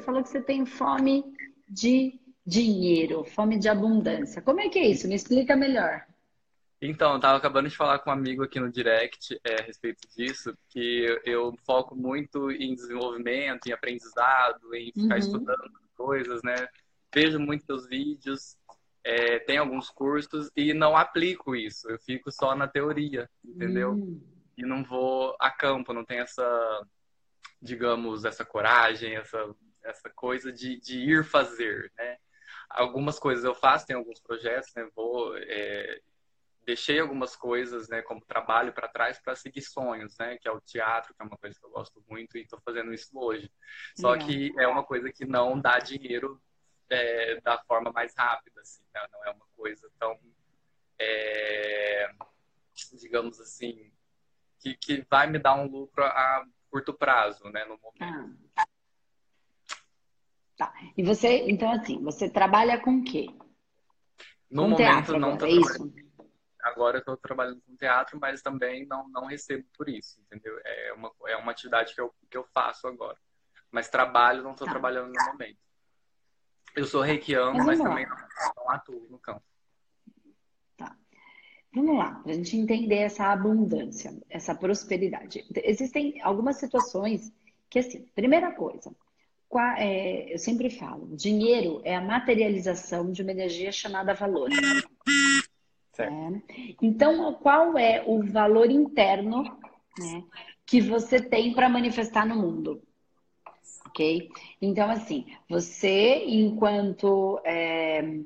você falou que você tem fome de dinheiro, fome de abundância. Como é que é isso? Me explica melhor. Então, eu tava acabando de falar com um amigo aqui no direct é, a respeito disso, que eu, foco muito em desenvolvimento, em aprendizado, em ficar uhum. estudando coisas, né? Vejo muitos vídeos, é, tenho alguns cursos e não aplico isso. Eu fico só na teoria, entendeu? Uhum. E não vou a campo, não tenho essa, digamos, essa coragem, essa, essa coisa de, de ir fazer, né? Algumas coisas eu faço, tem alguns projetos, né? Vou é, deixei algumas coisas, né, como trabalho para trás para seguir sonhos, né, que é o teatro, que é uma coisa que eu gosto muito e estou fazendo isso hoje. Só que é uma coisa que não dá dinheiro é, da forma mais rápida, assim, né? não é uma coisa tão, é, digamos assim, que, que vai me dar um lucro a curto prazo, né, no momento. Ah. Tá. E você, então assim, você trabalha com o quê? No com momento teatro, não estou é. Isso? agora eu estou trabalhando com teatro, mas também não, não recebo por isso, entendeu? É uma, é uma atividade que eu, que eu faço agora. Mas trabalho, não estou tá. trabalhando no momento. Eu sou reikiano, mas, mas também não, não, atuo no campo. Tá. Vamos lá, para a gente entender essa abundância, essa prosperidade. Existem algumas situações que, assim, primeira coisa, eu sempre falo, dinheiro é a materialização de uma energia chamada valor. É. Então, qual é o valor interno né, que você tem para manifestar no mundo? Ok? Então, assim, você, enquanto é,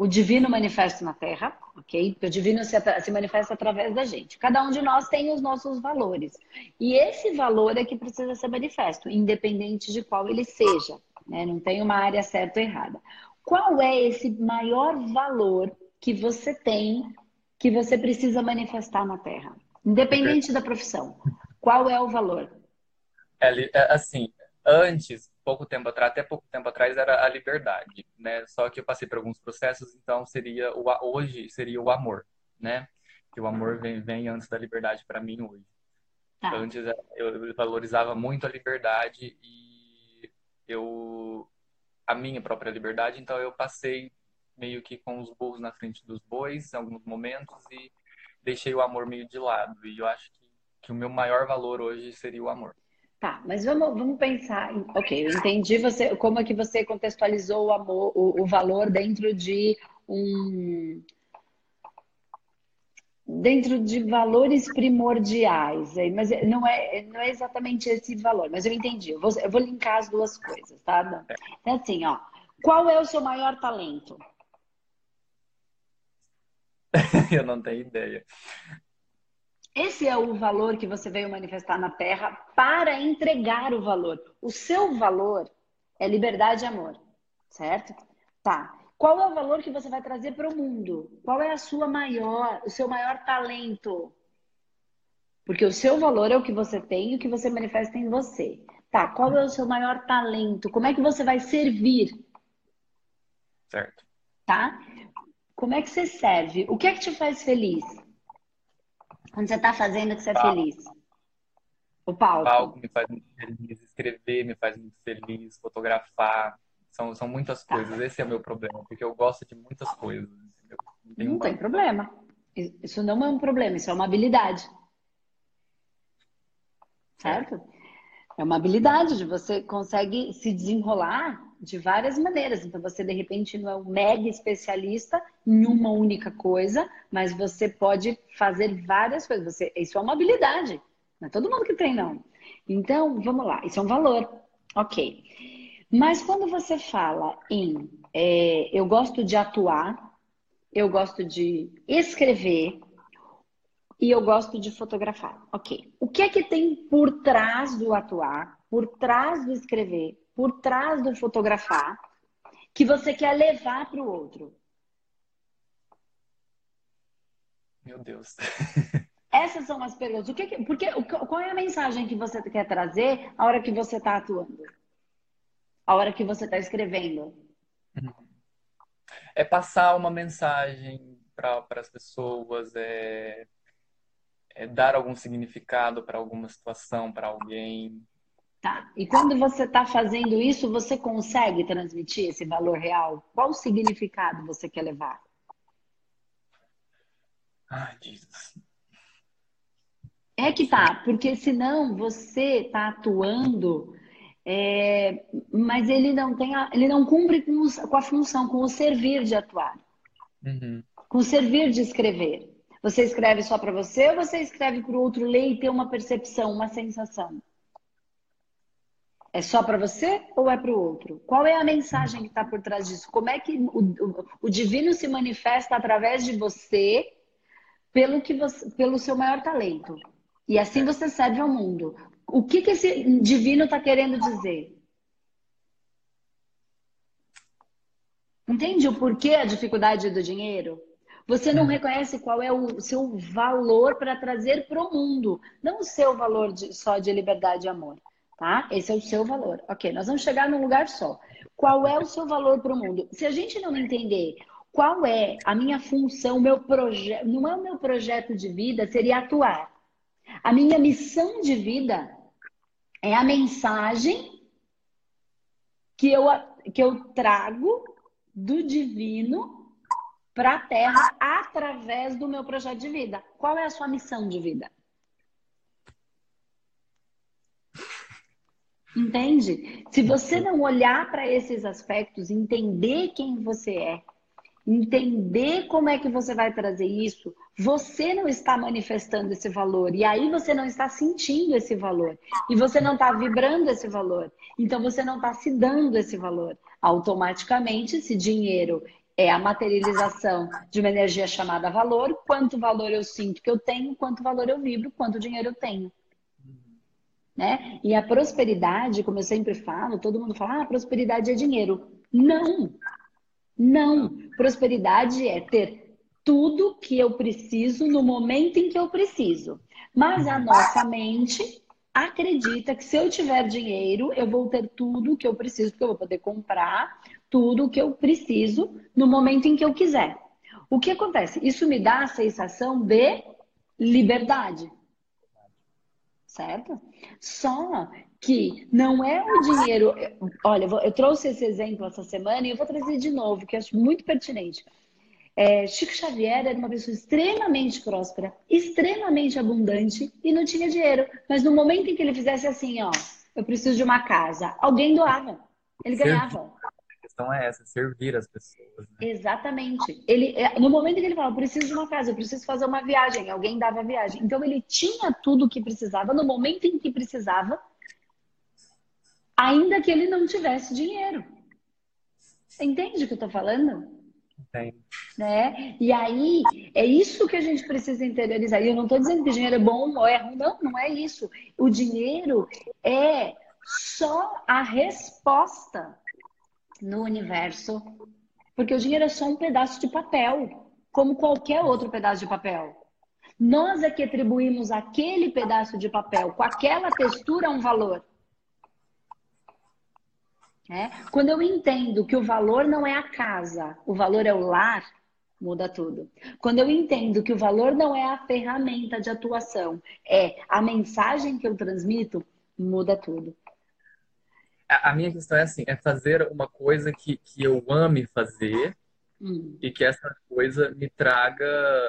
o divino manifesta na Terra, ok? O divino se, se, manifesta através da gente. Cada um de nós tem os nossos valores. E esse valor é que precisa ser manifesto, independente de qual ele seja. Né? Não tem uma área certa ou errada. Qual é esse maior valor que você tem, que você precisa manifestar na Terra, independente da profissão. Qual é o valor? É, é, assim, antes, pouco tempo atrás, até pouco tempo atrás era a liberdade, né? Só que eu passei por alguns processos, então seria o hoje seria o amor, né? Que o amor vem, vem antes da liberdade para mim hoje. Tá. Antes eu valorizava muito a liberdade e eu a minha própria liberdade, então eu passei meio que com os burros na frente dos bois em alguns momentos e deixei o amor meio de lado. E eu acho que, que o meu maior valor hoje seria o amor. Tá, mas vamos, vamos pensar. Ok, eu entendi você como é que você contextualizou o amor, o, o valor dentro de um dentro de valores primordiais, mas não é, não é exatamente esse valor, mas eu entendi. Eu vou, eu vou linkar as duas coisas, tá? Então, assim, ó, qual é o seu maior talento? eu não tenho ideia. Esse é o valor que você veio manifestar na Terra para entregar o valor. O seu valor é liberdade e amor, certo? Tá. Qual é o valor que você vai trazer para o mundo? Qual é a sua maior, o seu maior talento? Porque o seu valor é o que você tem e o que você manifesta em você. Tá, qual é o seu maior talento? Como é que você vai servir? Certo. Tá? Como é que você serve? O que é que te faz feliz? Quando você está fazendo que você é feliz? O palco. O palco me faz muito feliz, escrever me faz muito feliz, fotografar. São, são muitas tá. coisas. Esse é o meu problema, porque eu gosto de muitas coisas. Não, não tem problema. Isso não é um problema, isso é uma habilidade. Certo? É uma habilidade de você consegue se desenrolar de várias maneiras. Então, você de repente não é um mega especialista em uma única coisa, mas você pode fazer várias coisas. Você, isso é uma habilidade. Não é todo mundo que tem, não. Então, vamos lá, isso é um valor. Ok. Mas quando você fala em é, eu gosto de atuar, eu gosto de escrever e eu gosto de fotografar. Ok. O que é que tem por trás do atuar, por trás do escrever, por trás do fotografar que você quer levar para o outro? Meu Deus. Essas são as perguntas. O que, que porque, qual é a mensagem que você quer trazer a hora que você está atuando? A hora que você está escrevendo? É passar uma mensagem para as pessoas, é, é, dar algum significado para alguma situação, para alguém, Tá. E quando você está fazendo isso, você consegue transmitir esse valor real? Qual significado você quer levar? Ai, Jesus. É que tá, porque senão você está atuando, é, mas ele não tem, a, ele não cumpre com, os, com, a função, com o servir de atuar, uhum. com o servir de escrever. Você escreve só para você ou você escreve para o outro ler e ter uma percepção, uma sensação? É só para você ou é para o outro? Qual é a mensagem que está por trás disso? Como é que o, o, o, divino se manifesta através de você pelo, que você, pelo seu maior talento? E assim você serve ao mundo. O que, que esse divino está querendo dizer? Entende o porquê a dificuldade do dinheiro? Você não reconhece qual é o seu valor para trazer para o mundo, não o seu valor de, só de liberdade e amor tá? Esse é o seu valor. Ok, nós vamos chegar num lugar só. Qual é o seu valor para o mundo? Se a gente não entender qual é a minha função, meu projeto, não é o meu projeto de vida, seria atuar. A minha missão de vida é a mensagem que eu, que eu trago do divino para a Terra através do meu projeto de vida. Qual é a sua missão de vida? Entende? Se você não olhar para esses aspectos, entender quem você é, entender como é que você vai trazer isso, você não está manifestando esse valor e aí você não está sentindo esse valor e você não está vibrando esse valor. Então você não está se dando esse valor. Automaticamente, esse dinheiro é a materialização de uma energia chamada valor. Quanto valor eu sinto que eu tenho, quanto valor eu vibro, quanto dinheiro eu tenho. Né? E a prosperidade, como eu sempre falo, todo mundo fala, ah, prosperidade é dinheiro. Não! Não! Prosperidade é ter tudo que eu preciso no momento em que eu preciso. Mas a nossa mente acredita que se eu tiver dinheiro, eu vou ter tudo que eu preciso, porque eu vou poder comprar tudo que eu preciso no momento em que eu quiser. O que acontece? Isso me dá a sensação de liberdade certo? Só que não é o dinheiro. Olha, eu trouxe esse exemplo essa semana e eu vou trazer de novo, que eu acho muito pertinente. É, Chico Xavier era uma pessoa extremamente próspera, extremamente abundante e não tinha dinheiro. Mas no momento em que ele fizesse assim, ó, eu preciso de uma casa, alguém doava, ele ganhava questão é essa, servir as pessoas. Né? Exatamente. Ele, é, no momento que ele falava, preciso de uma casa, eu preciso fazer uma viagem, alguém dava a viagem. Então ele tinha tudo o que precisava no momento em que precisava, ainda que ele não tivesse dinheiro. Entende o que eu estou falando? Entendo. Né? E aí, é isso que a gente precisa interiorizar. E eu não estou dizendo que dinheiro é bom ou é ruim, não, não é isso. O dinheiro é só a resposta no universo, porque o dinheiro é só um pedaço de papel, como qualquer outro pedaço de papel. Nós é que atribuímos aquele pedaço de papel com aquela textura um valor. É? Quando eu entendo que o valor não é a casa, o valor é o lar, muda tudo. Quando eu entendo que o valor não é a ferramenta de atuação, é a mensagem que eu transmito, muda tudo a minha questão é assim, é fazer uma coisa que, que eu ame fazer hum. e que essa coisa me traga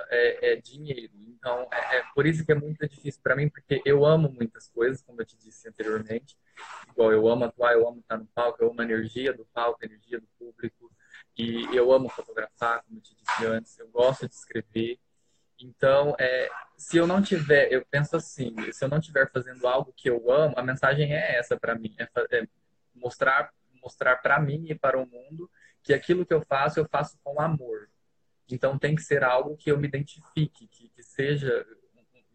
é, é, dinheiro. Então, é, é, por isso que é muito difícil para mim, porque eu amo muitas coisas, como eu te disse anteriormente. Igual eu amo atuar, eu amo estar no palco, eu amo a energia do palco, a energia do público. E eu amo fotografar, como eu te disse antes, eu gosto de escrever. Então, é, se eu não tiver, eu penso assim, se eu não estiver fazendo algo que eu amo, a mensagem é essa para mim, é, é mostrar mostrar para mim e para o mundo que aquilo que eu faço eu faço com amor. Então tem que ser algo que eu me identifique, que, que seja,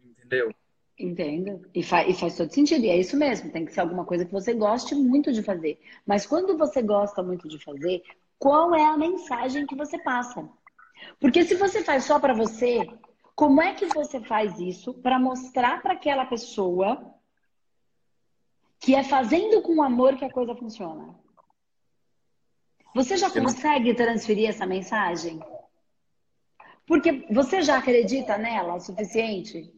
entendeu? Entendo. E, fa e faz todo sentido. E é isso mesmo. Tem que ser alguma coisa que você goste muito de fazer. Mas quando você gosta muito de fazer, qual é a mensagem que você passa? Porque se você faz só para você, como é que você faz isso para mostrar para aquela pessoa que é fazendo com amor que a coisa funciona. Você já consegue transferir essa mensagem? Porque você já acredita nela o suficiente?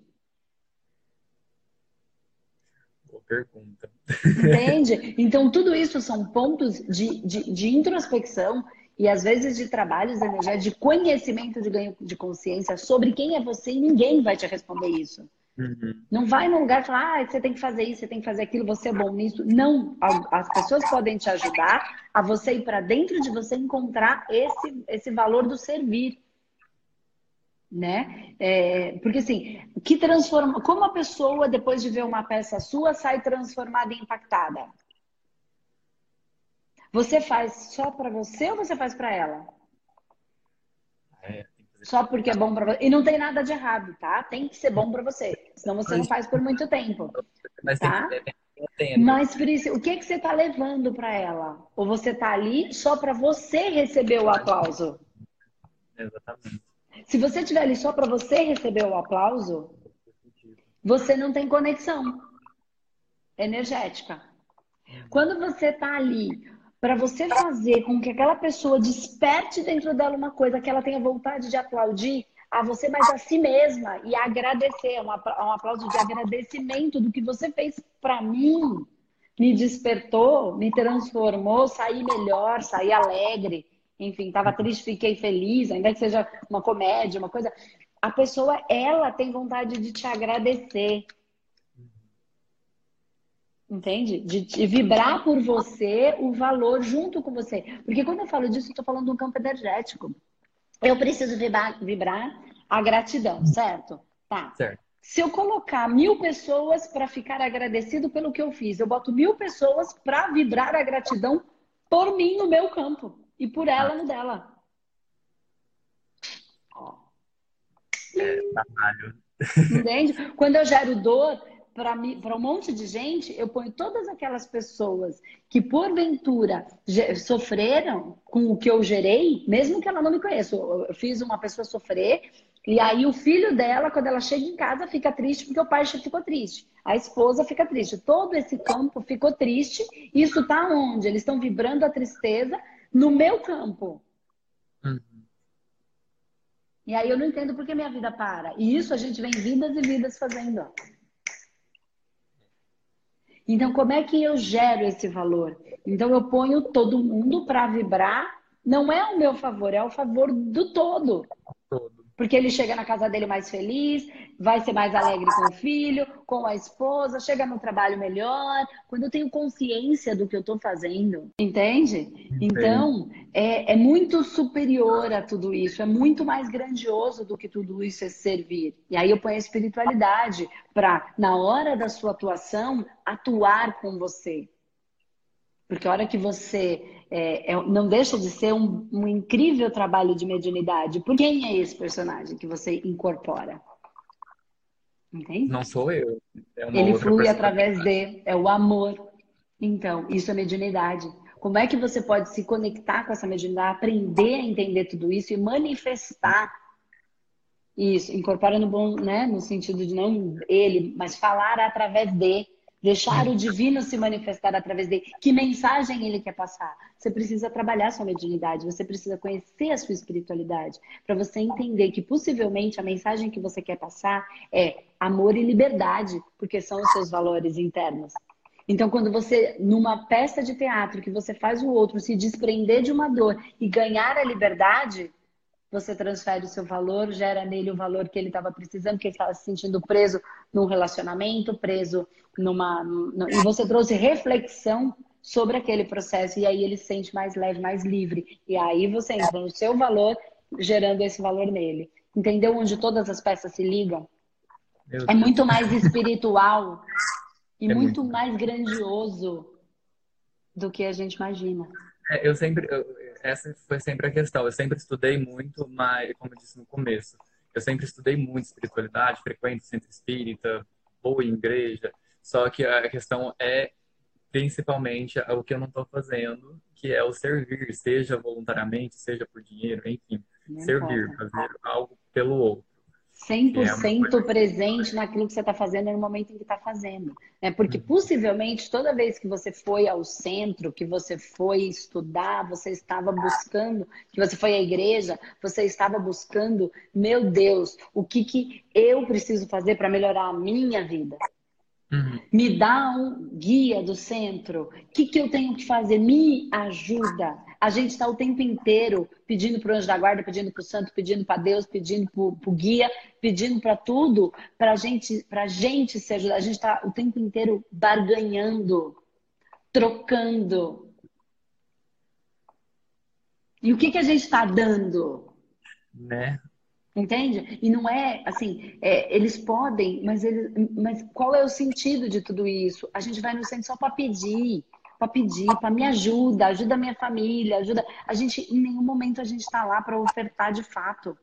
pergunta. Entende? Então, tudo isso são pontos de, de, de introspecção e às vezes de trabalhos energéticos, de conhecimento de ganho de consciência sobre quem é você e ninguém vai te responder isso. Uhum. Não vai num lugar e falar, ah, você tem que fazer isso, você tem que fazer aquilo, você é bom nisso. Não, as pessoas podem te ajudar a você ir para dentro de você encontrar esse, esse valor do servir. Né? É, porque assim, que transforma, como a pessoa depois de ver uma peça sua sai transformada e impactada? Você faz só para você ou você faz para ela? É, só porque é bom para você. E não tem nada de errado, tá? Tem que ser bom para você. Senão você não faz por muito tempo. Mas tá? tem, tem, tem, Mas por isso, o que, que você está levando para ela? Ou você está ali só para você receber o aplauso? Exatamente. Se você estiver ali só para você receber o aplauso, você não tem conexão energética. Quando você está ali para você fazer com que aquela pessoa desperte dentro dela uma coisa que ela tenha vontade de aplaudir a você, mas a si mesma e agradecer, é um aplauso de agradecimento do que você fez para mim, me despertou, me transformou, saí melhor, saí alegre, enfim, estava triste, fiquei feliz, ainda que seja uma comédia, uma coisa. A pessoa, ela tem vontade de te agradecer. Entende? De, de, vibrar por você o valor junto com você. Porque quando eu falo disso, eu estou falando de um campo energético. Eu preciso vibrar, vibrar a gratidão, certo? Tá. Certo. Se eu colocar mil pessoas para ficar agradecido pelo que eu fiz, eu boto mil pessoas para vibrar a gratidão por mim no meu campo e por ela no dela. É, Entende? Quando eu gero dor, para um monte de gente, eu ponho todas aquelas pessoas que, porventura, sofreram com o que eu gerei, mesmo que ela não me conheça. Eu fiz uma pessoa sofrer, e aí o filho dela, quando ela chega em casa, fica triste porque o pai ficou triste. A esposa fica triste. Todo esse campo ficou triste. Isso está onde? Eles estão vibrando a tristeza no meu campo. Uhum. E aí eu não entendo por que minha vida para. E isso a gente vem vidas e vidas fazendo. Então, como é que eu gero esse valor? Então, eu ponho todo mundo para vibrar. Não é o meu favor, é o favor do todo. todo. Porque ele chega na casa dele mais feliz, vai ser mais alegre com o filho, com a esposa, chega no trabalho melhor. Quando eu tenho consciência do que eu estou fazendo, entende? Então, é, é, muito superior a tudo isso, é muito mais grandioso do que tudo isso é servir. E aí eu ponho a espiritualidade para, na hora da sua atuação, atuar com você. Porque a hora que você é, é, não deixa de ser um, um, incrível trabalho de mediunidade. Por quem é esse personagem que você incorpora? Entende? Não sou eu. É Ele flui através de, é o amor. Então, isso é mediunidade. Como é que você pode se conectar com essa mediunidade, aprender a entender tudo isso e manifestar isso? Incorpora no bom, né? No sentido de não ele, mas falar através de Deixar o divino se manifestar através dele. Que mensagem ele quer passar? Você precisa trabalhar sua mediunidade, você precisa conhecer a sua espiritualidade, para você entender que possivelmente a mensagem que você quer passar é amor e liberdade, porque são os seus valores internos. Então, quando você, numa peça de teatro, que você faz o outro se desprender de uma dor e ganhar a liberdade, você transfere o seu valor, gera nele o valor que ele estava precisando, que ele estava se sentindo preso num relacionamento, preso numa. numa e você trouxe reflexão sobre aquele processo, e aí ele se sente mais leve, mais livre. E aí você entra no seu valor, gerando esse valor nele. Entendeu onde todas as peças se ligam? É muito mais espiritual e é muito, muito mais grandioso do que a gente imagina. É, eu sempre. Eu essa foi sempre a questão. Eu sempre estudei muito, mas, como eu disse no começo, eu sempre estudei muito espiritualidade, frequente centro espírita, boa em igreja. Só que a questão é principalmente o que eu não estou fazendo, que é o servir, seja voluntariamente, seja por dinheiro, enfim, não servir, fazer algo pelo outro. 100% é presente naquilo que você está fazendo no momento em que está fazendo. Né? Porque possivelmente toda vez que você foi ao centro, que você foi estudar, você estava buscando, que você foi à igreja, você estava buscando, meu Deus, o que, que eu preciso fazer para melhorar a minha vida? Uhum. Me dá um guia do centro. O que, que eu tenho que fazer? Me ajuda. A gente está o tempo inteiro pedindo para o anjo da guarda, pedindo para o santo, pedindo para Deus, pedindo para o guia, pedindo para tudo, para gente, a gente se ajudar. A gente está o tempo inteiro barganhando, trocando. E o que, que a gente está dando? Né? Entende? E não é assim, é, eles podem, mas, eles, mas qual é o sentido de tudo isso? A gente vai no centro só para pedir, para pedir, para me ajuda, ajuda a minha família, ajuda. A gente, em nenhum momento a gente está lá para ofertar de fato.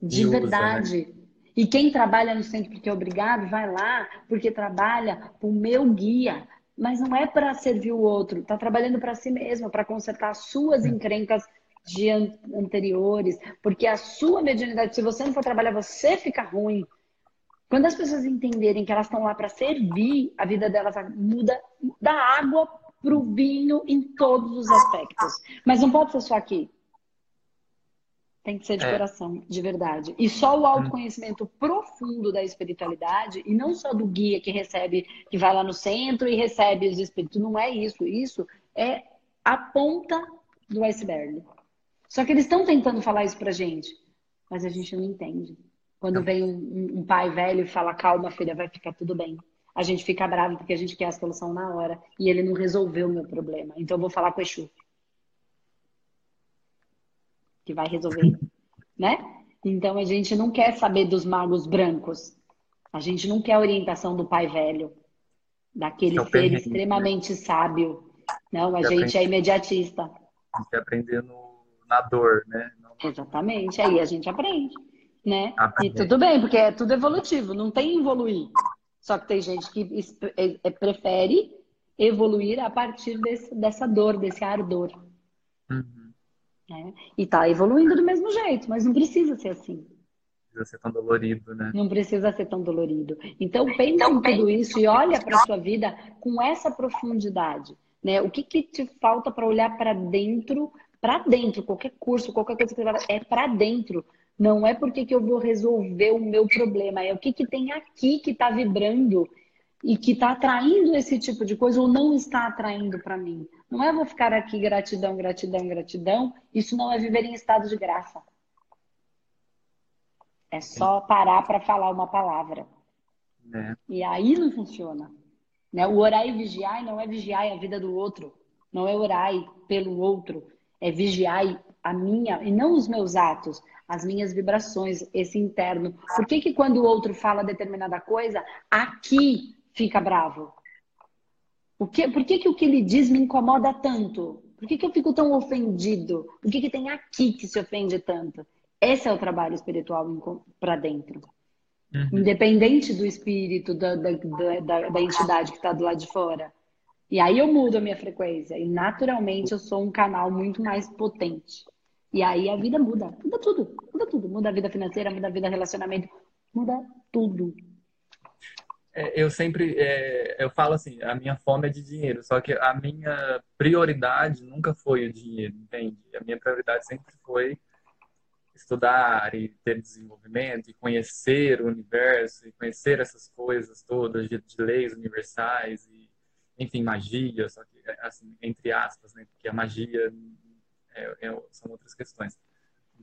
De usa, verdade. Né? E quem trabalha no centro porque é obrigado, vai lá porque trabalha o meu guia. Mas não é para servir o outro, está trabalhando para si mesmo, para consertar suas encrencas de an anteriores, porque a sua mediunidade, se você não for trabalhar, você fica ruim. Quando as pessoas entenderem que elas estão lá para servir, a vida delas muda da água para o vinho em todos os aspectos. Mas não pode ser só aqui. Tem que ser de é. coração, de verdade. E só o autoconhecimento profundo da espiritualidade, e não só do guia que recebe, que vai lá no centro e recebe os espíritos. Não é isso. Isso é a ponta do iceberg. Só que eles estão tentando falar isso pra gente, mas a gente não entende. Quando vem um, um, pai velho e fala, calma, filha, vai ficar tudo bem. A gente fica bravo porque a gente quer a solução na hora e ele não resolveu o meu problema. Então eu vou falar com o Exu. Que vai resolver, né? Então a gente não quer saber dos magos brancos. A gente não quer a orientação do pai velho, daquele é ser extremamente sábio. Não, a gente é imediatista. A gente aprender no na dor, né? Não... Exatamente, aí a gente aprende, né? Aprende. E tudo bem, porque é tudo evolutivo, não tem evoluir. Só que tem gente que é, é, prefere evoluir a partir desse, dessa dor, desse ardor. Uhum. Né? E tá evoluindo do mesmo jeito, mas não precisa ser assim. Não precisa ser tão dolorido, né? Não precisa ser tão dolorido. Então então, em tudo isso e olha para sua vida com essa profundidade. Né? O que, que te falta para olhar para dentro para dentro, qualquer curso, qualquer coisa que você vai é para dentro. Não é porque que eu vou resolver o meu problema, é o que, que tem aqui que está vibrando e que está atraindo esse tipo de coisa ou não está atraindo para mim. Não é vou ficar aqui gratidão, gratidão, gratidão. Isso não é viver em estado de graça. É só parar para falar uma palavra. É. E aí não funciona. Né? O orar e vigiar não é vigiar a vida do outro. Não é orar pelo outro é vigiar a minha, e não os meus atos, as minhas vibrações, esse interno. Por que, que quando o outro fala determinada coisa, aqui fica bravo? O que, por que, que o que ele diz me incomoda tanto? Por que, que eu fico tão ofendido? Por que, que tem aqui que se ofende tanto? Esse é o trabalho espiritual para dentro. Uhum. Independente do espírito, da, da, da, da entidade que está do lado de fora. E aí eu mudo a minha frequência. E naturalmente eu sou um canal muito mais potente. E aí a vida muda. Muda tudo. Muda tudo. Muda a vida financeira, muda a vida relacionamento. Muda tudo. É, eu sempre é, eu falo assim, a minha fome é de dinheiro, só que a minha prioridade nunca foi o dinheiro, entende? A minha prioridade sempre foi estudar e ter desenvolvimento e conhecer o universo e conhecer essas coisas todas de, de leis universais e enfim, magia, só que, é, assim, entre aspas, né? Porque a magia é, é, são outras questões.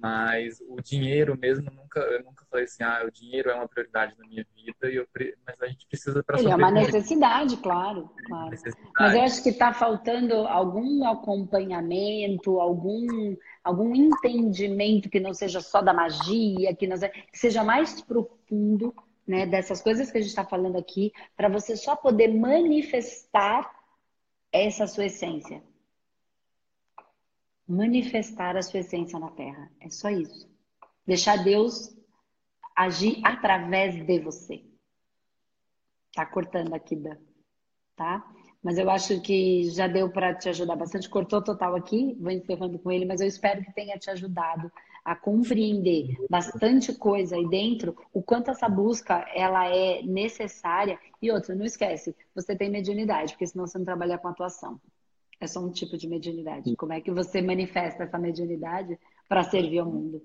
Mas o dinheiro mesmo, nunca, eu nunca falei assim, ah, o dinheiro é uma prioridade na minha vida, e eu, mas a gente precisa para Ele é uma necessidade, claro, claro. Necessidade. Mas eu acho que está faltando algum acompanhamento, algum, algum entendimento que não seja só da magia, que, não seja, que seja mais profundo né, dessas coisas que a gente está falando aqui, para você só poder manifestar essa sua essência. Manifestar a sua essência na Terra. É só isso. Deixar Deus agir através de você. Tá cortando aqui, Dan. Tá? Mas eu acho que já deu para te ajudar bastante. Cortou total aqui, vou encerrando com ele, mas eu espero que tenha te ajudado a compreender bastante coisa aí dentro, o quanto essa busca ela é necessária. E outra, não esquece, você tem mediunidade, porque senão você não trabalha com atuação. É só um tipo de mediunidade. Como é que você manifesta essa mediunidade para servir ao mundo?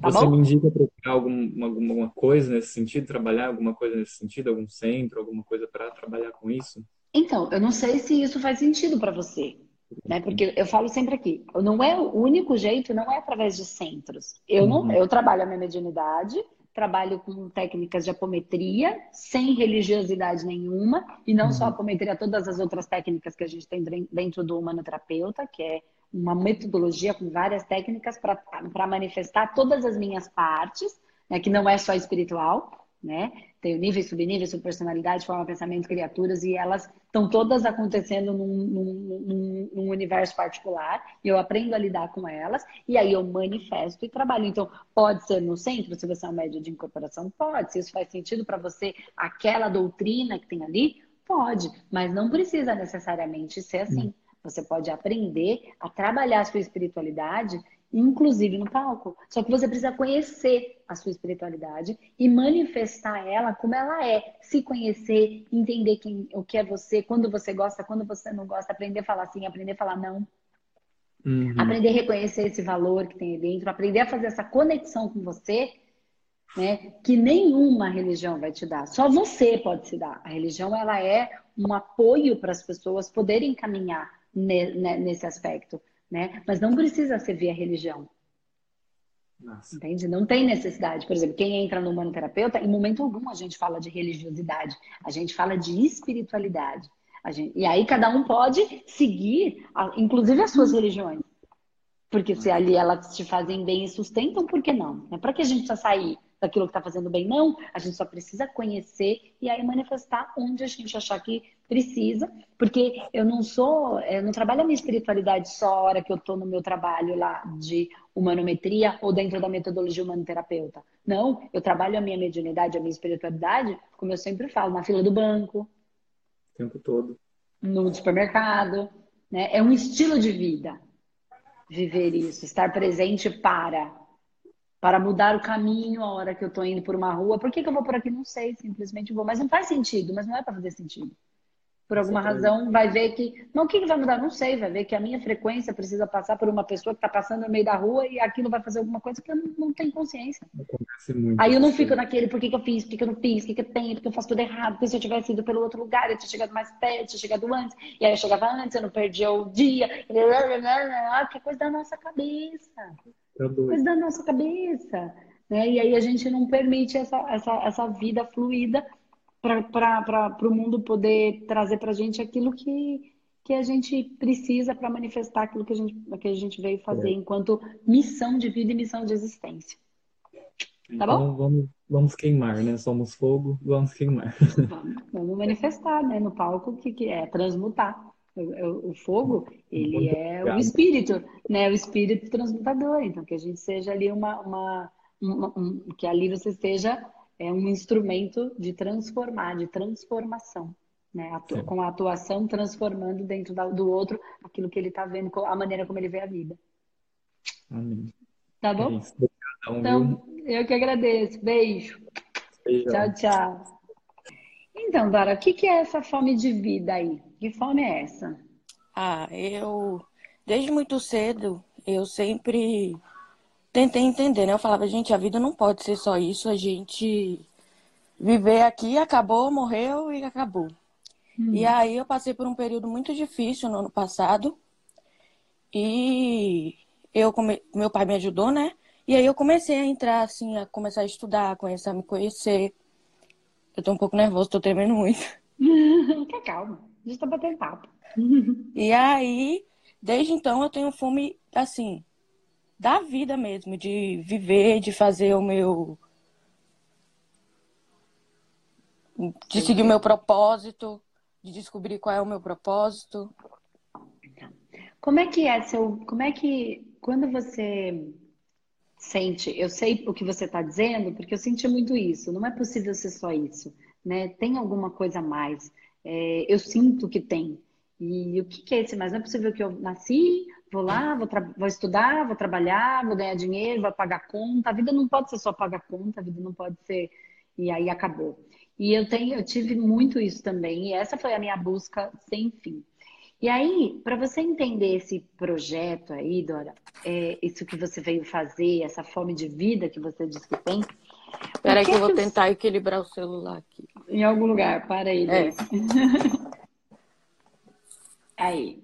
Tá Você bom? me indica procurar alguma, alguma coisa nesse sentido, trabalhar alguma coisa nesse sentido, algum centro, alguma coisa para trabalhar com isso? Então, eu não sei se isso faz sentido para você, né? Porque eu falo sempre aqui, não é o único jeito, não é através de centros. Eu não, uhum. eu trabalho a minha mediunidade, trabalho com técnicas de apometria, sem religiosidade nenhuma, e não uhum. só apometria, todas as outras técnicas que a gente tem dentro do humanoterapeuta, que é uma metodologia com várias técnicas para manifestar todas as minhas partes, né, que não é só espiritual, né? Tem o nível, subnível, subpersonalidade, forma, pensamento, criaturas, e elas estão todas acontecendo num, num, num, universo particular, e eu aprendo a lidar com elas, e aí eu manifesto e trabalho. Então, pode ser no centro, se você é um médio de incorporação, pode. Se isso faz sentido para você, aquela doutrina que tem ali, pode, mas não precisa necessariamente ser assim. Você pode aprender a trabalhar a sua espiritualidade, inclusive no palco. Só que você precisa conhecer a sua espiritualidade e manifestar ela como ela é. Se conhecer, entender quem, o que é você, quando você gosta, quando você não gosta, aprender a falar sim, aprender a falar não. Uhum. Aprender a reconhecer esse valor que tem aí dentro, aprender a fazer essa conexão com você, né? Que nenhuma religião vai te dar. Só você pode se dar. A religião ela é um apoio para as pessoas poderem caminhar nesse aspecto, né? Mas não precisa ser via religião. Nossa. Entende? Não tem necessidade. Por exemplo, quem entra no humanoterapeuta, em momento algum a gente fala de religiosidade, a gente fala de espiritualidade. Gente, e aí cada um pode seguir, inclusive as suas religiões. Porque se ali elas te fazem bem e sustentam, por que não? É para que a gente precisa sair daquilo que está fazendo bem, não. A gente só precisa conhecer e aí manifestar onde a gente achar que precisa, porque eu não sou, eu não trabalho a minha espiritualidade só a hora que eu estou no meu trabalho lá de humanometria ou dentro da metodologia humanoterapeuta. Não, eu trabalho a minha mediunidade, a minha espiritualidade, como eu sempre falo, na fila do banco. O tempo todo. No supermercado. Né? É um estilo de vida viver isso, estar presente para para mudar o caminho a hora que eu estou indo por uma rua. Por que, que eu vou por aqui? Não sei, simplesmente vou. Mas não faz sentido, mas não é para fazer sentido. Por alguma razão, vai ver que. Não, o que, que vai mudar? Não sei. Vai ver que a minha frequência precisa passar por uma pessoa que está passando no meio da rua e aquilo vai fazer alguma coisa que eu não, não tenho consciência. Aí eu não fico naquele por que, que eu fiz, por que, que eu não fiz, o que, que eu tenho, porque eu faço tudo errado, porque se eu tivesse ido pelo outro lugar, eu tinha chegado mais perto, eu tinha chegado antes, e aí eu chegava antes, eu não perdia o dia. Que coisa da nossa cabeça. Tá coisa da nossa cabeça. Né? E aí a gente não permite essa, essa, essa vida fluida para o mundo poder trazer para a gente aquilo que, que a gente precisa para manifestar aquilo que a gente, que a gente veio fazer é. enquanto missão de vida e missão de existência. Tá bom? Então, vamos, vamos queimar, né? Somos fogo, vamos queimar. Vamos, vamos manifestar, né? No palco, que, que é transmutar. O, o fogo, ele é o espírito, né? O espírito transmutador. Então, que a gente seja ali uma, uma, uma um, que ali você seja é um instrumento de transformar, de transformação. Né? Atu com a atuação transformando dentro da, do outro aquilo que ele está vendo, a maneira como ele vê a vida. Amém. Tá bom? É então, eu que agradeço. Beijo. Tchau, tchau. Então, Dora, o que, que é essa fome de vida aí? Que fome é essa? Ah, eu, desde muito cedo, eu sempre tentei entender, né? Eu falava, gente, a vida não pode ser só isso, a gente viver aqui, acabou, morreu e acabou. Hum. E aí eu passei por um período muito difícil no ano passado. E eu come... meu pai me ajudou, né? E aí eu comecei a entrar assim, a começar a estudar, a começar a me conhecer. Eu tô um pouco nervoso, tô tremendo muito. Fica calma, a gente tá batendo papo. e aí, desde então eu tenho fome, assim, da vida mesmo, de viver, de fazer o meu. de seguir o meu propósito, de descobrir qual é o meu propósito. Como é que é seu. Como é que. Quando você sente, eu sei o que você está dizendo, porque eu senti muito isso. Não é possível ser só isso, né? Tem alguma coisa a mais. É, eu sinto que tem. E o que, que é esse mais? Não é possível que eu nasci, Vou lá, vou, vou, estudar, vou trabalhar, vou ganhar dinheiro, vou pagar conta. A vida não pode ser só pagar conta, a vida não pode ser. E aí acabou. E eu tenho, eu tive muito isso também. E essa foi a minha busca sem fim. E aí, para você entender esse projeto aí, Dora, é, isso que você veio fazer, essa fome de vida que você disse que tem. Espera que, que eu vou tentar equilibrar o celular aqui. Em algum lugar, para aí. É. aí.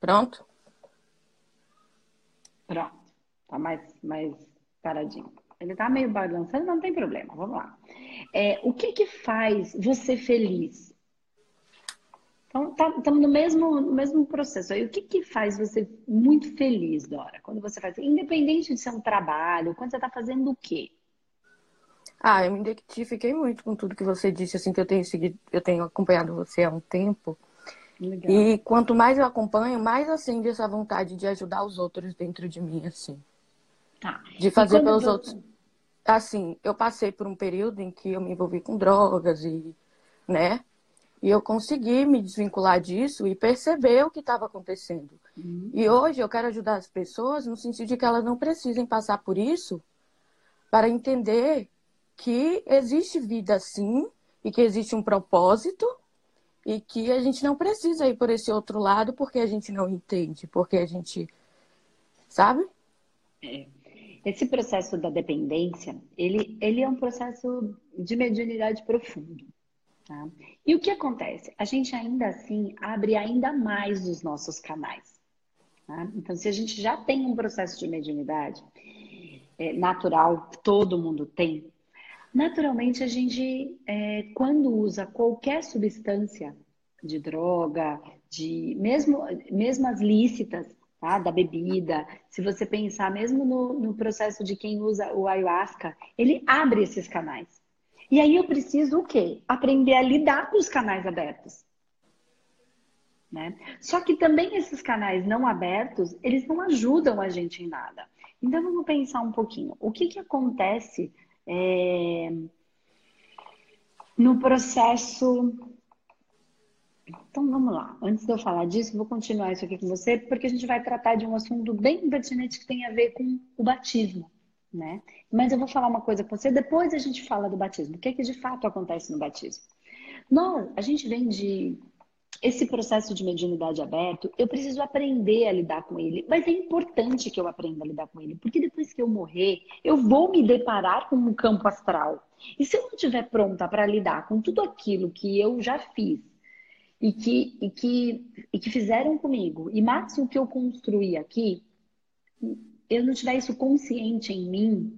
Pronto? Pronto. Tá mais, mais paradinho. Ele tá meio balançando, não tem problema. Vamos lá. É, o que que faz você feliz? Então, estamos tá, no mesmo, no mesmo processo. Aí, o que, que faz você muito feliz, Dora? Quando você faz, independente de ser um trabalho, quando você está fazendo o quê? Ah, eu me identifiquei muito com tudo que você disse, assim, que eu tenho seguido, eu tenho acompanhado você há um tempo. Legal. E quanto mais eu acompanho, mais acende essa vontade de ajudar os outros dentro de mim, assim. Tá. De fazer pelos eu... outros. Assim, eu passei por um período em que eu me envolvi com drogas e, né? E eu consegui me desvincular disso e perceber o que estava acontecendo. Uhum. E hoje eu quero ajudar as pessoas no sentido de que elas não precisem passar por isso para entender que existe vida sim e que existe um propósito e que a gente não precisa ir por esse outro lado porque a gente não entende, porque a gente sabe? É. Esse processo da dependência, ele, ele é um processo de mediunidade profundo. Tá? E o que acontece? A gente ainda assim abre ainda mais os nossos canais. Tá? Então, se a gente já tem um processo de mediunidade é, natural, todo mundo tem, naturalmente a gente, é, quando usa qualquer substância de droga, de mesmo, mesmo as lícitas, tá? da bebida, se você pensar mesmo no, no processo de quem usa o ayahuasca, ele abre esses canais. E aí eu preciso o quê? Aprender a lidar com os canais abertos. Né? Só que também esses canais não abertos, eles não ajudam a gente em nada. Então vamos pensar um pouquinho. O que, que acontece é, no processo. Então vamos lá. Antes de eu falar disso, vou continuar isso aqui com você, porque a gente vai tratar de um assunto bem pertinente que tem a ver com o batismo né? Mas eu vou falar uma coisa com você, depois a gente fala do batismo. O que, é que de fato acontece no batismo? Nós, a gente vem de esse processo de mediunidade aberto, eu preciso aprender a lidar com ele, mas é importante que eu aprenda a lidar com ele, porque depois que eu morrer, eu vou me deparar com um campo astral. E se eu não estiver pronta para lidar com tudo aquilo que eu já fiz e que, e que, e que fizeram comigo, e mais o que eu construí aqui, eu não tiver isso consciente em mim,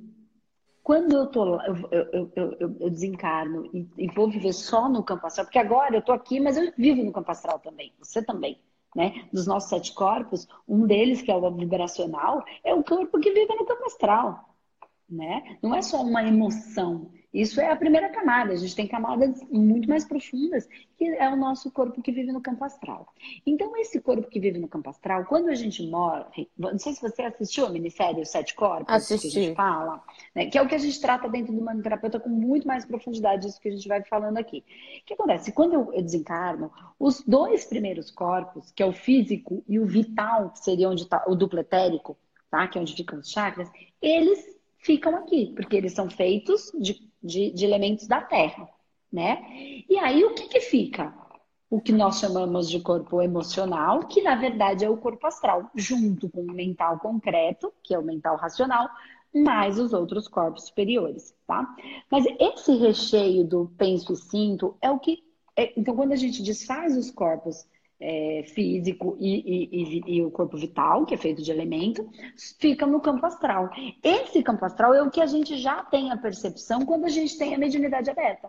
quando eu tô eu, eu, eu, eu desencarno e, e, vou viver só no campo astral, porque agora eu tô aqui, mas eu vivo no campo astral também, você também, né? Dos nossos sete corpos, um deles, que é o vibracional, é o corpo que vive no campo astral, né? Não é só uma emoção, isso é a primeira camada. A gente tem camadas muito mais profundas, que é o nosso corpo que vive no campo astral. Então, esse corpo que vive no campo astral, quando a gente morre, não sei se você assistiu a minissérie Os Sete Corpos, Assisti. que a gente fala, né? que é o que a gente trata dentro do manoterapeuta com muito mais profundidade, isso que a gente vai falando aqui. O que acontece? Quando eu, eu desencarno, os dois primeiros corpos, que é o físico e o vital, que seria onde está o duplo etérico, tá? que é onde ficam os chakras, eles ficam aqui, porque eles são feitos de de, de elementos da Terra, né? E aí o que, que fica? O que nós chamamos de corpo emocional, que na verdade é o corpo astral, junto com o mental concreto, que é o mental racional, mais os outros corpos superiores, tá? Mas esse recheio do penso e sinto é o que. É, então, quando a gente desfaz os corpos é, físico e, e, e, e, o corpo vital, que é feito de elemento, fica no campo astral. Esse campo astral é o que a gente já tem a percepção quando a gente tem a mediunidade aberta.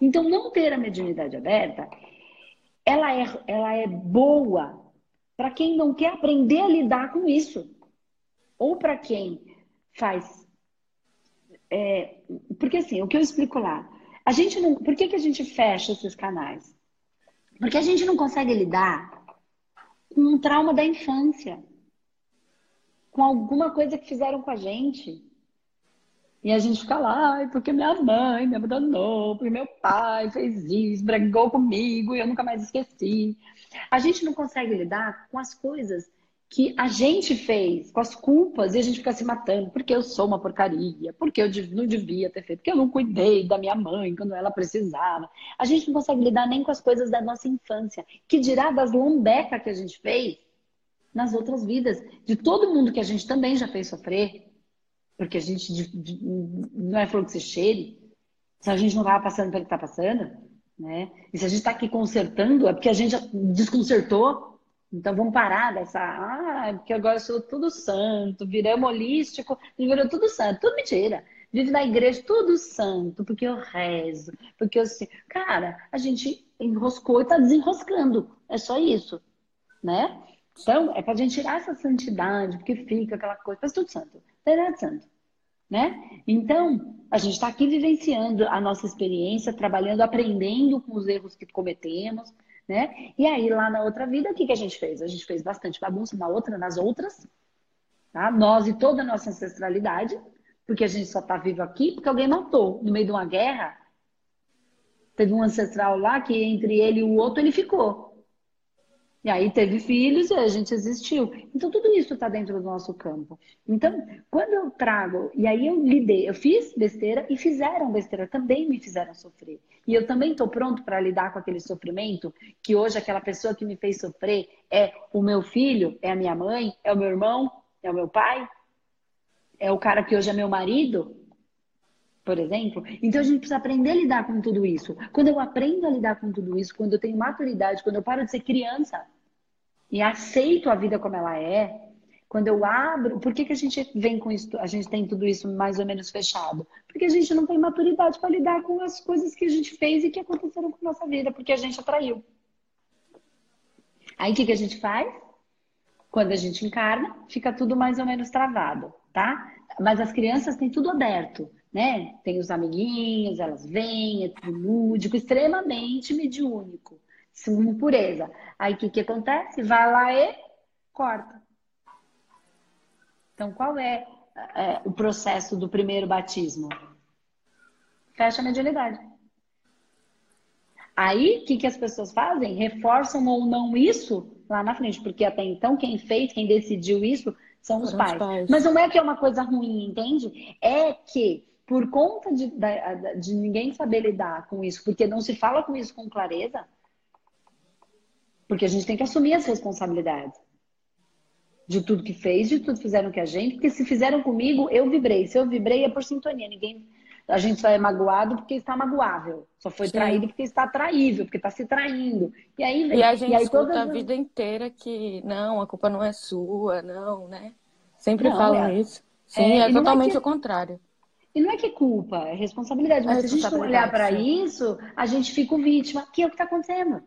Então, não ter a mediunidade aberta, ela é, ela é boa para quem não quer aprender a lidar com isso. Ou para quem faz. É, porque assim, o que eu explico lá, a gente não. Por que, que a gente fecha esses canais? Porque a gente não consegue lidar com um trauma da infância, com alguma coisa que fizeram com a gente. E a gente fica lá, porque minha mãe me abandonou, porque meu pai fez isso, brigou comigo e eu nunca mais esqueci. A gente não consegue lidar com as coisas que a gente fez com as culpas e a gente fica se matando porque eu sou uma porcaria, porque eu não devia ter feito, porque eu não cuidei da minha mãe quando ela precisava. A gente não consegue lidar nem com as coisas da nossa infância, que dirá das lombecas que a gente fez nas outras vidas, de todo mundo que a gente também já fez sofrer, porque a gente não é flor que se cheire, se a gente não estava passando pelo que está passando, né? E se a gente está aqui consertando, é porque a gente já desconcertou então vamos parar dessa, ah, porque agora eu sou tudo santo, viramos holístico, virou tudo santo, tudo mentira. Vive na igreja tudo santo, porque eu rezo, porque eu sei. Cara, a gente enroscou e tá desenroscando. É só isso, né? Então, é pra gente tirar essa santidade, porque fica aquela coisa, faz tudo santo, não tem nada santo, né? Então, a gente está aqui vivenciando a nossa experiência, trabalhando, aprendendo com os erros que cometemos, né? E aí, lá na outra vida, o que, que a gente fez? A gente fez bastante bagunça na outra, nas outras, tá? Nós e toda a nossa ancestralidade, porque a gente só está vivo aqui porque alguém matou no meio de uma guerra. Teve um ancestral lá que entre ele e o outro ele ficou. E aí teve filhos e a gente existiu. Então tudo isso está dentro do nosso campo. Então, quando eu trago, e aí eu lidei, eu fiz besteira e fizeram besteira, também me fizeram sofrer. E eu também estou pronto para lidar com aquele sofrimento, que hoje aquela pessoa que me fez sofrer é o meu filho, é a minha mãe, é o meu irmão, é o meu pai, é o cara que hoje é meu marido, por exemplo. Então a gente precisa aprender a lidar com tudo isso. Quando eu aprendo a lidar com tudo isso, quando eu tenho maturidade, quando eu paro de ser criança e aceito a vida como ela é, quando eu abro, por que, que a gente vem com isso, a gente tem tudo isso mais ou menos fechado? Porque a gente não tem maturidade para lidar com as coisas que a gente fez e que aconteceram com a nossa vida, porque a gente atraiu. Aí o que, que a gente faz? Quando a gente encarna, fica tudo mais ou menos travado, tá? Mas as crianças têm tudo aberto né? Tem os amiguinhos, elas vêm, é tudo lúdico, extremamente mediúnico, uma pureza. Aí o que, que acontece? Vai lá e corta. Então, qual é, é o processo do primeiro batismo? Fecha a mediunidade. Aí, o que, que as pessoas fazem? Reforçam ou não isso lá na frente, porque até então quem fez, quem decidiu isso, são os pais. pais. Mas não é que é uma coisa ruim, entende? É que por conta de, de, de ninguém saber lidar com isso, porque não se fala com isso com clareza, porque a gente tem que assumir as responsabilidades de tudo que fez, de tudo que fizeram com a gente, porque se fizeram comigo, eu vibrei. Se eu vibrei é por sintonia. Ninguém, a gente só é magoado porque está magoável. Só foi Sim. traído porque está traível, porque está se traindo. E aí E a gente e aí, escuta todas... a vida inteira que não, a culpa não é sua, não, né? Sempre não, falam é... isso. Sim, é, é totalmente é que... o contrário. E não é que é culpa, é responsabilidade. Mas é se a gente olhar para isso, a gente fica vítima, que é o que está acontecendo.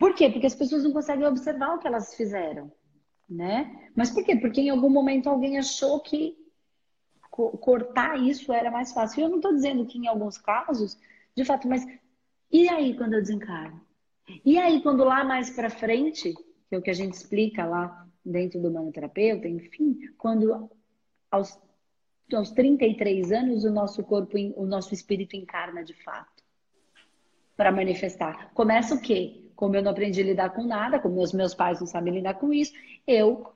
Por quê? Porque as pessoas não conseguem observar o que elas fizeram, né? Mas por quê? Porque em algum momento alguém achou que cortar isso era mais fácil. Eu não estou dizendo que em alguns casos, de fato, mas e aí quando eu desencarno? E aí quando lá mais para frente, que é o que a gente explica lá dentro do manoterapeuta, enfim, quando aos aos 33 anos, o nosso corpo, o nosso espírito encarna de fato para manifestar. Começa o quê? Como eu não aprendi a lidar com nada, como os meus pais não sabem lidar com isso, eu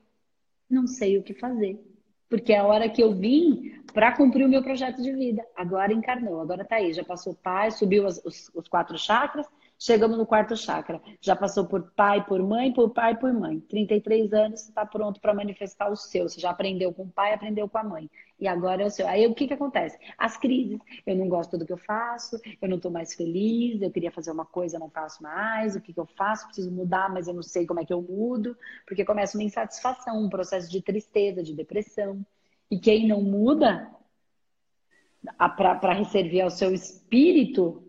não sei o que fazer. Porque é a hora que eu vim para cumprir o meu projeto de vida. Agora encarnou, agora tá aí. Já passou pai, subiu os, os, os quatro chakras, Chegamos no quarto chakra. Já passou por pai, por mãe, por pai, por mãe. 33 anos, está pronto para manifestar o seu. Você já aprendeu com o pai, aprendeu com a mãe. E agora o seu. Aí o que, que acontece? As crises. Eu não gosto do que eu faço, eu não estou mais feliz, eu queria fazer uma coisa, não faço mais. O que, que eu faço? Preciso mudar, mas eu não sei como é que eu mudo. Porque começa uma insatisfação, um processo de tristeza, de depressão. E quem não muda para receber ao seu espírito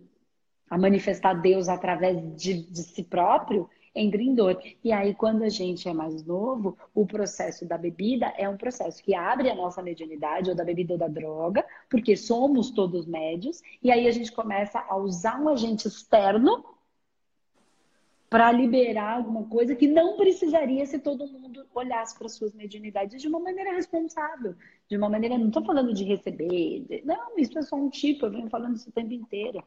a manifestar Deus através de, de si próprio, em dor. E aí, quando a gente é mais novo, o processo da bebida é um processo que abre a nossa mediunidade, ou da bebida ou da droga, porque somos todos médios, e aí a gente começa a usar um agente externo para liberar alguma coisa que não precisaria se todo mundo olhasse para suas mediunidades de uma maneira responsável, de uma maneira, não estou falando de receber, não, isso é só um tipo, eu venho falando isso o tempo inteiro.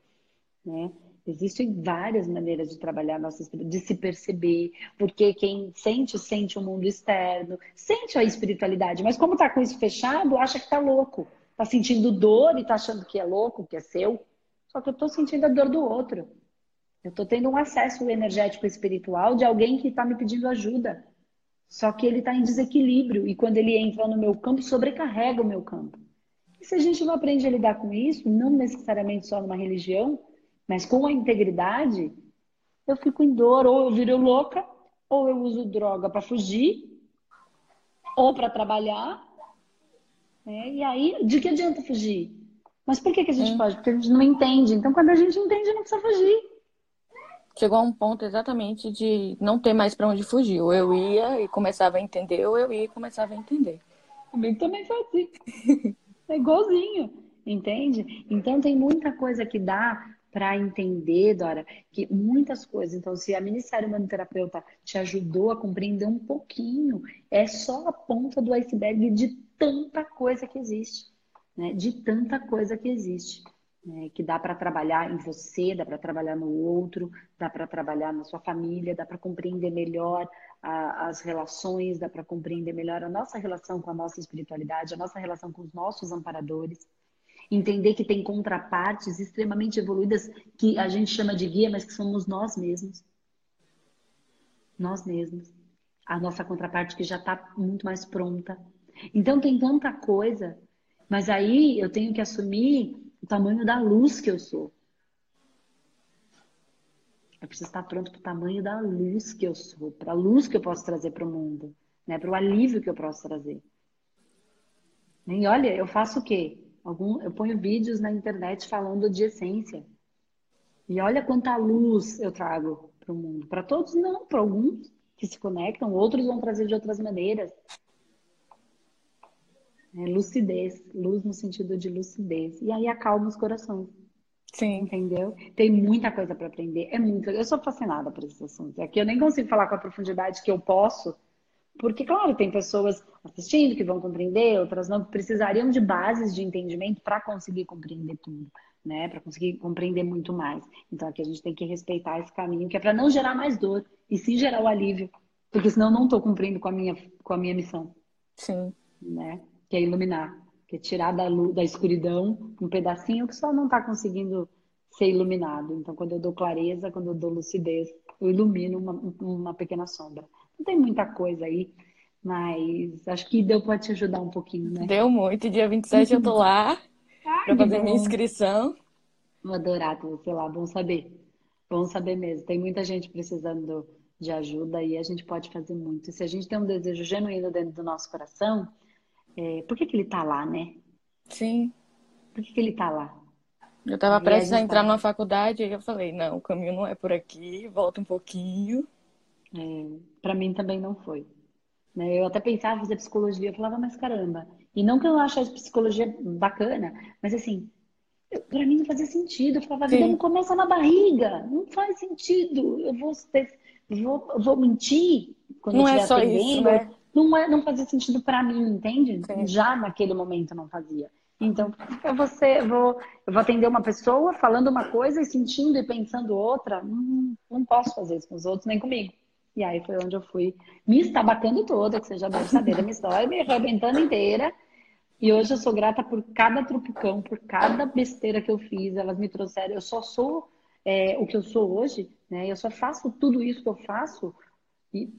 Né? Existem várias maneiras de trabalhar nossa de se perceber, porque quem sente, sente o mundo externo, sente a espiritualidade, mas como tá com isso fechado, acha que tá louco. Tá sentindo dor e tá achando que é louco, que é seu. Só que eu tô sentindo a dor do outro. Eu tô tendo um acesso energético espiritual de alguém que tá me pedindo ajuda. Só que ele tá em desequilíbrio e quando ele entra no meu campo, sobrecarrega o meu campo. E se a gente não aprende a lidar com isso, não necessariamente só numa religião, mas com a integridade, eu fico em dor, ou eu viro louca, ou eu uso droga para fugir, ou para trabalhar. Né? E aí, de que adianta fugir? Mas por que, que a gente hum. pode? Porque a gente não entende. Então, quando a gente entende, não precisa fugir. Chegou a um ponto exatamente de não ter mais para onde fugir. Ou eu ia e começava a entender, ou eu ia e começava a entender. Comigo também foi assim. é igualzinho, entende? Então, tem muita coisa que dá para entender, Dora, que muitas coisas. Então, se a Ministério Humanoterapeuta te ajudou a compreender um pouquinho, é só a ponta do iceberg de tanta coisa que existe, né? De tanta coisa que existe. Né? Que dá para trabalhar em você, dá para trabalhar no outro, dá para trabalhar na sua família, dá para compreender melhor a, as relações, dá para compreender melhor a nossa relação com a nossa espiritualidade, a nossa relação com os nossos amparadores entender que tem contrapartes extremamente evoluídas que a gente chama de guia, mas que somos nós mesmos. Nós mesmos. A nossa contraparte que já está muito mais pronta. Então tem tanta coisa, mas aí eu tenho que assumir o tamanho da luz que eu sou. Eu preciso estar pronto para o tamanho da luz que eu sou, para a luz que eu posso trazer para o mundo, né? para o alívio que eu posso trazer. E olha, eu faço o quê? Algum, eu ponho vídeos na internet falando de essência. E olha quanta luz eu trago para o mundo. Para todos, não. Para alguns que se conectam, outros vão trazer de outras maneiras. É lucidez. Luz no sentido de lucidez. E aí acalma os corações. Sim. Entendeu? Tem muita coisa para aprender. É muito. Eu sou fascinada por esses assuntos. Aqui eu nem consigo falar com a profundidade que eu posso porque, claro, tem pessoas assistindo que vão compreender, outras não, precisariam de bases de entendimento para conseguir compreender tudo, né? Para conseguir compreender muito mais. Então, aqui a gente tem que respeitar esse caminho, que é para não gerar mais dor, e sim gerar o alívio. Porque senão eu não estou cumprindo com a, minha, com a minha missão. Sim. Né? Que é iluminar. Que é tirar da, luz, da escuridão um pedacinho que só não está conseguindo ser iluminado. Então, quando eu dou clareza, quando eu dou lucidez, eu ilumino uma, uma pequena sombra. Não tem muita coisa aí, mas acho que deu para te ajudar um pouquinho, né? Deu muito. Dia 27 eu tô lá para fazer minha inscrição. Vou adorar ter você lá, bom saber. Bom saber mesmo. Tem muita gente precisando de ajuda e a gente pode fazer muito. Se a gente tem um desejo genuíno dentro do nosso coração, é... por que, que ele tá lá, né? Sim. Por que, que ele tá lá? Eu estava prestes a entrar tá... numa faculdade e eu falei, não, o caminho não é por aqui, volta um pouquinho. É, para mim também não foi. Né? Eu até pensava em fazer psicologia, eu falava, mas caramba. E não que eu achasse psicologia bacana, mas assim, para mim não fazia sentido. Eu falava, a vida não começa na barriga, não faz sentido. Eu vou, ter, vou, vou mentir quando não é só isso, né? Não, é, não fazia sentido para mim, entende? Sim. Já naquele momento não fazia. Então, eu vou, ser, vou, eu vou atender uma pessoa falando uma coisa e sentindo e pensando outra. Não, não posso fazer isso com os outros, nem comigo. E aí foi onde eu fui me estabacando toda, que você já deve saber da minha história, me arrebentando inteira. E hoje eu sou grata por cada trupucão, por cada besteira que eu fiz. Elas me trouxeram. Eu só sou é, o que eu sou hoje, né? Eu só faço tudo isso que eu faço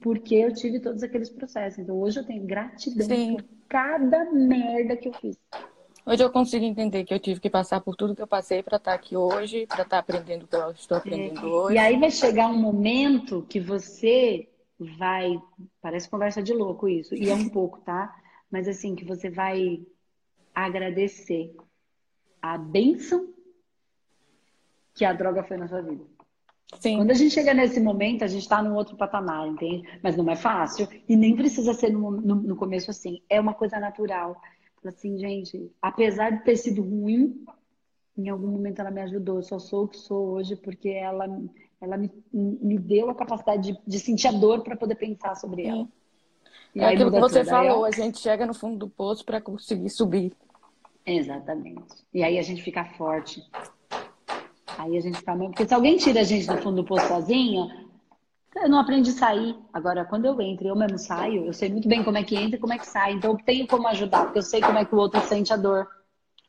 porque eu tive todos aqueles processos. Então hoje eu tenho gratidão Sim. por cada merda que eu fiz. Hoje eu consigo entender que eu tive que passar por tudo que eu passei para estar tá aqui hoje, para estar tá aprendendo o que eu estou aprendendo é. hoje. E aí vai chegar um momento que você vai. Parece conversa de louco isso, e é um pouco, tá? Mas assim, que você vai agradecer a bênção que a droga foi na sua vida. Sim. Quando a gente chega nesse momento, a gente está num outro patamar, entende? Mas não é fácil e nem precisa ser no, no, no começo assim. É uma coisa natural assim, gente, apesar de ter sido ruim, em algum momento ela me ajudou. Eu só sou o que sou hoje porque ela, ela me, me deu a capacidade de, de sentir a dor para poder pensar sobre ela. E é aquilo que você falou, a gente chega no fundo do poço para conseguir subir. Exatamente. E aí a gente fica forte. Aí a gente fica mesmo. Porque se alguém tira a gente do fundo do poço sozinha, eu não aprendi a sair. Agora, quando eu entro eu mesmo saio, eu sei muito bem como é que entra e como é que sai. Então, eu tenho como ajudar, porque eu sei como é que o outro sente a dor.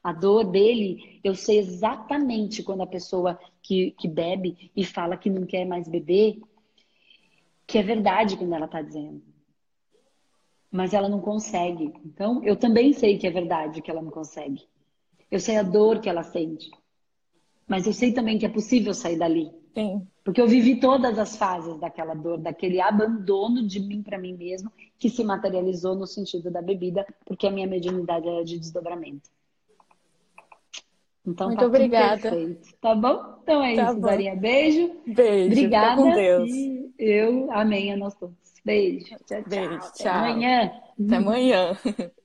A dor dele, eu sei exatamente quando a pessoa que, que bebe e fala que não quer mais beber, que é verdade quando ela está dizendo. Mas ela não consegue. Então, eu também sei que é verdade que ela não consegue. Eu sei a dor que ela sente. Mas eu sei também que é possível sair dali. Sim. Porque eu vivi todas as fases daquela dor, daquele abandono de mim para mim mesmo, que se materializou no sentido da bebida, porque a minha mediunidade era de desdobramento. Então Muito tá obrigada. perfeito, tá bom? Então é Tá isso, bom. Daria. Beijo. Beijo. Obrigada. Com Deus. E eu amém a nós todos. Beijo. Tchau, tchau. Beijo, Até tchau. amanhã. Até amanhã.